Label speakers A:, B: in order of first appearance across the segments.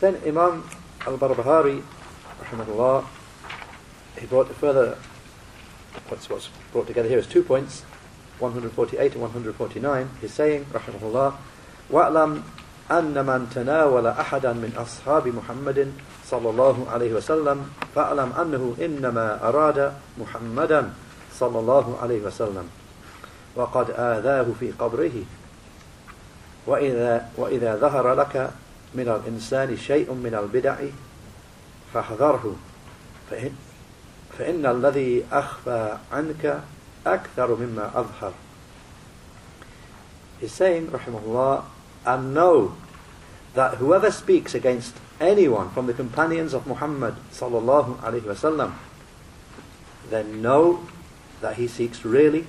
A: Then Imam al-Barbahari, rahimahullah, he brought a further, what's, what's brought together here is two points, 148 and 149. He's saying, rahimahullah, وَأْلَمْ أن من تناول أحدا من أصحاب محمد صلى الله عليه وسلم فأعلم أنه إنما أراد محمدا صلى الله عليه وسلم وقد آذاه في قبره وإذا, وإذا ظهر لك من الإنسان شيء من البدع فاحذره فإن, فإن الذي أخفى عنك أكثر مما أظهر He's saying, rahimahullah, and know that whoever speaks against anyone from the companions of Muhammad sallallahu alaihi wasallam, then know that he seeks really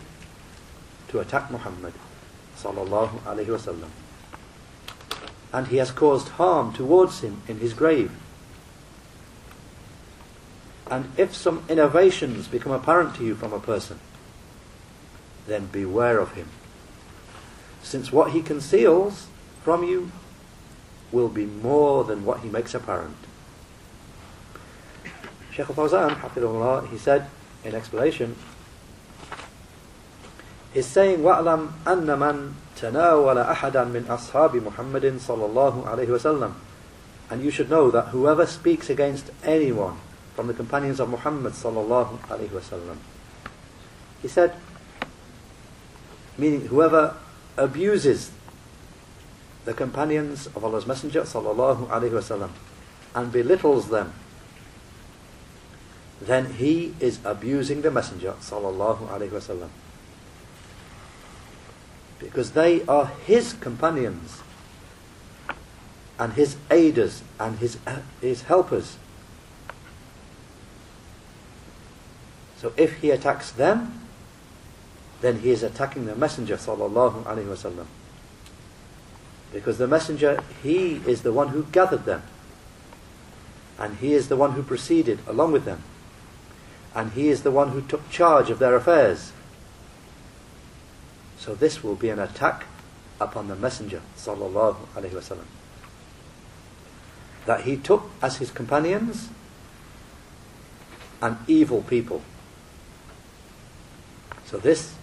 A: to attack Muhammad sallallahu alaihi wasallam. And he has caused harm towards him in his grave. And if some innovations become apparent to you from a person, then beware of him. Since what he conceals from you will be more than what he makes apparent. Shaykh al-Fawzan, hafidhullah, he said in explanation, he's saying, وَأْلَمْ أَنَّ مَنْ تناول أحدا من أصحاب محمد صلى الله عليه وسلم and you should know that whoever speaks against anyone from the companions of Muhammad صلى الله عليه وسلم, he said, meaning whoever abuses the companions of Allah's Messenger صلى الله عليه وسلم and belittles them, then he is abusing the Messenger صلى الله عليه وسلم. Because they are his companions and his aiders and his his helpers. So if he attacks them, then he is attacking the Messenger sallallahu alaihi. Because the messenger, he is the one who gathered them. And he is the one who proceeded along with them. And he is the one who took charge of their affairs. So this will be an attack upon the messenger sallallahu alaihi wasallam. That he took as his companions an evil people. So this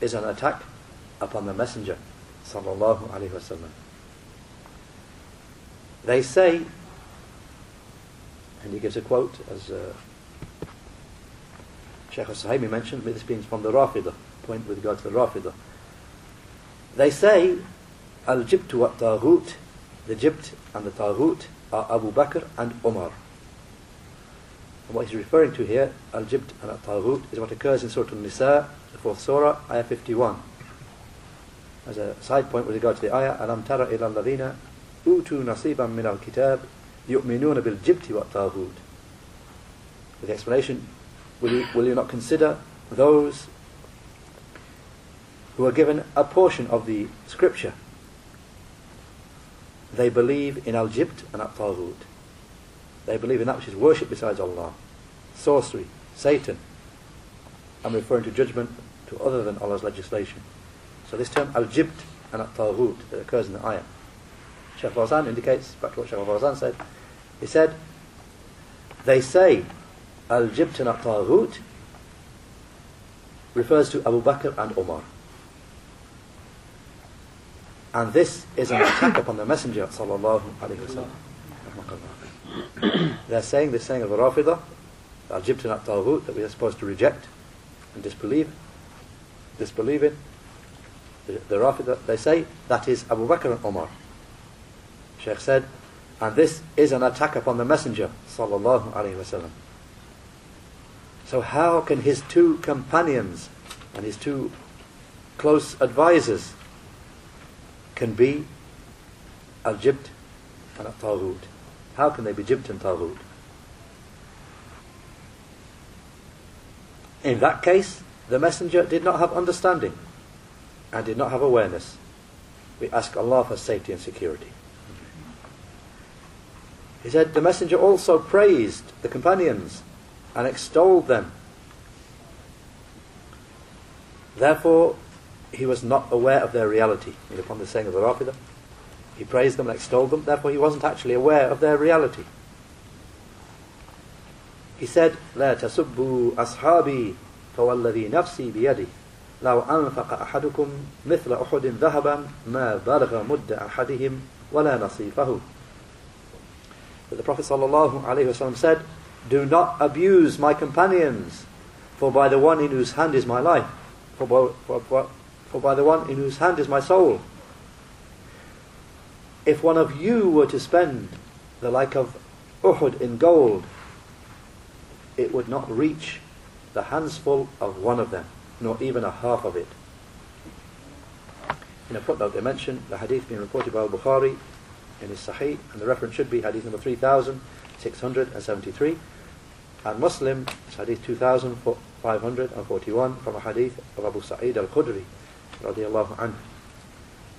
A: is an attack upon the messenger sallallahu alaihi wasallam. They say, and he gives a quote, as uh, Sheikh al-Suhaimi mentioned, this being from the Rafidah, point with regard to the Rafidah. They say, Al-Jibt wa Taghut, the Jibt and the Taghut are Abu Bakr and Umar. And what he's referring to here, Al-Jibt and Al-Taghut, is what occurs in Surah Al-Nisa, the fourth surah, ayah 51. As a side point with regard to the ayah, Alam tara ila alladhina utu nasiban min al-kitab yu'minuna bil jibti wa taghut. With the explanation, will you, will you not consider those who are given a portion of the scripture? They believe in al-jibt and al-taghut. They believe in that which is worshipped besides Allah. Sorcery, Satan. I'm referring to judgment to other than Allah's legislation. So this term al-jibt and al-taghut that occurs in the ayah. Shaykh Fawzan indicates, back to what Shaykh Fawzan said, he said, they say al-jibt and al-taghut refers to Abu Bakr and Umar. And this is an attack upon the Messenger sallallahu alaihi wasallam. They're saying this saying of the Rafidah, al-jibt and al-taghut, that we are supposed to reject and disbelieve, disbelieve in. The, the Rafidah, they say that is Abu Bakr and Omar. Sheikh said, and this is an attack upon the Messenger sallallahu alaihi wasallam. So how can his two companions and his two close advisors can be al-jibt and al-taghut? How can they be jibt and taghut? In that case, the messenger did not have understanding and did not have awareness. We ask Allah for safety and security. He said, The messenger also praised the companions and extolled them. Therefore, he was not aware of their reality. And upon the saying of the Rafidah, He praised them and extolled them, therefore he wasn't actually aware of their reality. He said, لا تسبوا أصحابي فوالذي نفسي بيده لو أنفق أحدكم مثل أحد ذهبا ما بلغ مد أحدهم ولا نصيفه But the Prophet ﷺ said, Do not abuse my companions, for by the one in whose hand is my life, for by, for, for, for by the one in whose hand is my soul. If one of you were to spend the like of Uhud in gold, it would not reach the handsful of one of them, nor even a half of it. In a footnote, they mention the hadith being reported by Al-Bukhari in his Sahih, and the reference should be hadith number 3673, and Muslim, hadith 2541, from a hadith of Abu Sa'id al-Khudri, radiallahu anhu.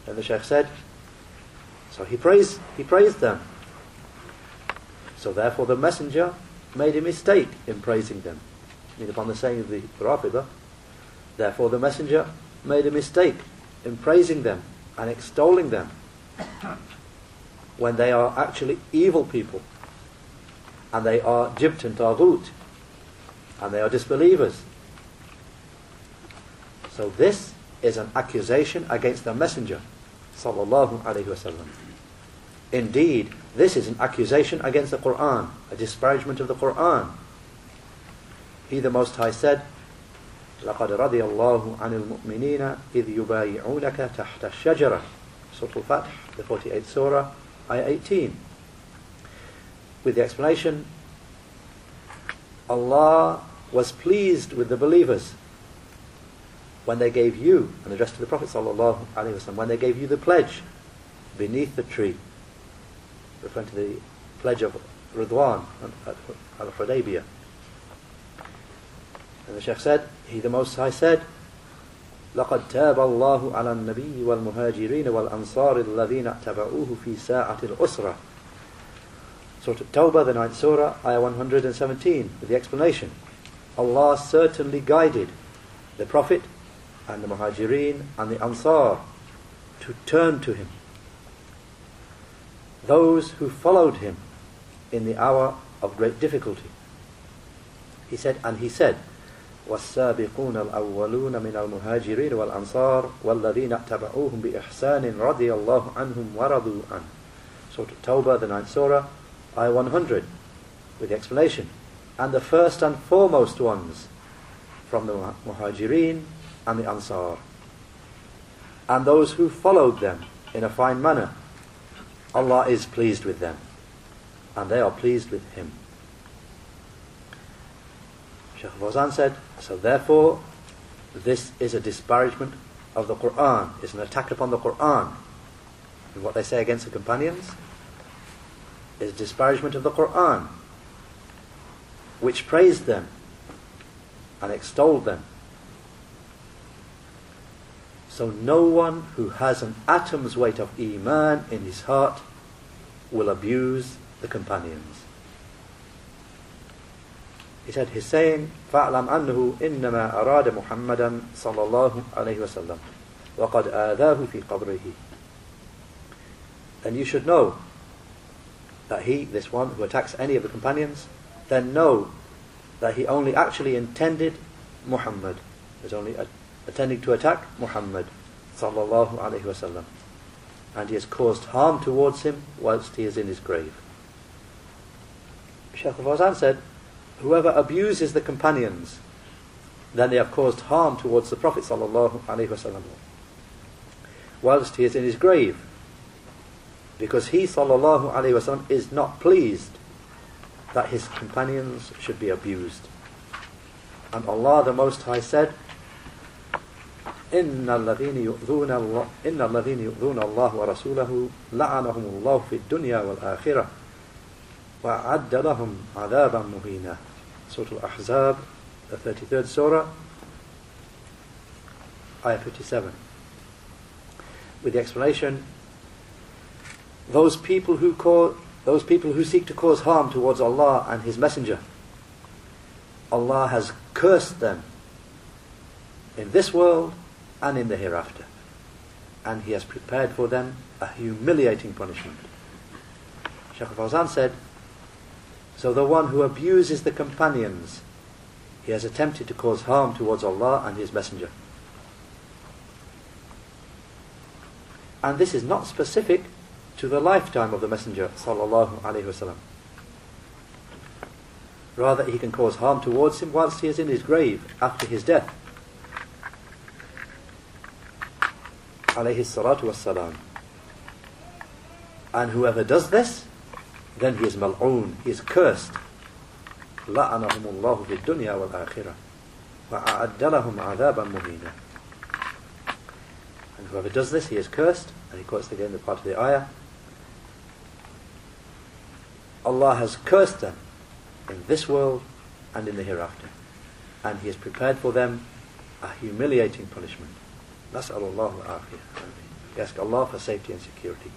A: And the Shaykh said, so he praised, he praised them. So therefore the messenger made a mistake in praising them. I mean, upon the saying of the Rafidah, therefore the messenger made a mistake in praising them and extolling them when they are actually evil people and they are jibt and taghut and they are disbelievers. So this is an accusation against the Messenger sallallahu alaihi wasallam. Indeed, this is an accusation against the Quran, a disparagement of the Quran. He the Most High said, لقد رضي الله عن المؤمنين إذ يبايعونك تحت الشجرة Surah Al-Fath, the 48th Surah, Ayah 18. With the explanation, Allah was pleased with the believers when they gave you, and addressed to the Prophet sallallahu alaihi wasallam, when they gave you the pledge beneath the tree, referring to the pledge of Ridwan al-Hudaybiyah. And the Sheikh said, He the Most High said, لقد تاب الله على النبي والمهاجرين والأنصار الذين اتبعوه في ساعة الأسرة Surah Tawbah, the ninth surah, ayah 117, with the explanation. Allah certainly guided the Prophet and the Muhajirin and the Ansar to turn to him. Those who followed him in the hour of great difficulty. He said, and he said, والسابقون الأولون من المهاجرين والأنصار والذين اتبعوهم بإحسان رضي الله عنهم ورضوا عنه. Surah Tawbah, the ninth surah, ayah 100, with the explanation. And the first and foremost ones from the Muhajirin and the Ansar. And those who followed them in a fine manner. Allah is pleased with them. And they are pleased with Him. Shaykh Fawzan said, so therefore, this is a disparagement of the Quran, it's an attack upon the Quran. And what they say against the companions is disparagement of the Quran, which praised them and extolled them so no one who has an atom's weight of Iman in his heart will abuse the companions. He said, he's saying, فَاعْلَمْ أَنَّهُ إِنَّمَا أَرَادَ مُحَمَّدًا صلى الله عليه وسلم وَقَدْ آذَاهُ فِي قَبْرِهِ Then you should know that he, this one who attacks any of the companions, then know that he only actually intended Muhammad. There's only a attending to attack Muhammad sallallahu alaihi wasallam, and he has caused harm towards him whilst he is in his grave. Shaykh Fawzan said, whoever abuses the companions, then they have caused harm towards the Prophet sallallahu alaihi wasallam, whilst he is in his grave, because he sallallahu alaihi wasallam is not pleased that his companions should be abused. And Allah the Most High said, إن الذين يؤذون الله إن الذين يؤذون الله ورسوله لعنهم الله في الدنيا والآخرة وأعد لهم عذابا مهينا Surah Al-Ahzab, the 33rd Surah, Ayah 57. With the explanation, those people who cause, those people who seek to cause harm towards Allah and His Messenger, Allah has cursed them in this world and in the hereafter. and He has prepared for them a humiliating punishment. Shaykh Fawzan said, So the one who abuses the companions, he has attempted to cause harm towards Allah and His Messenger. And this is not specific to the lifetime of the Messenger sallallahu alaihi wasallam. Rather, he can cause harm towards him whilst he is in his grave after his death. Alayhi salatu wassalam. And whoever does this, then he is mal'oon, he is cursed. لعنهم الله في الدنيا والآخرة وأعد لهم عذابا مهينا And whoever does this, he is cursed. And he quotes again the part of the ayah. Allah has cursed them in this world and in the hereafter. And He has prepared for them a humiliating punishment. نسأل الله العافية. We ask Allah for safety and security.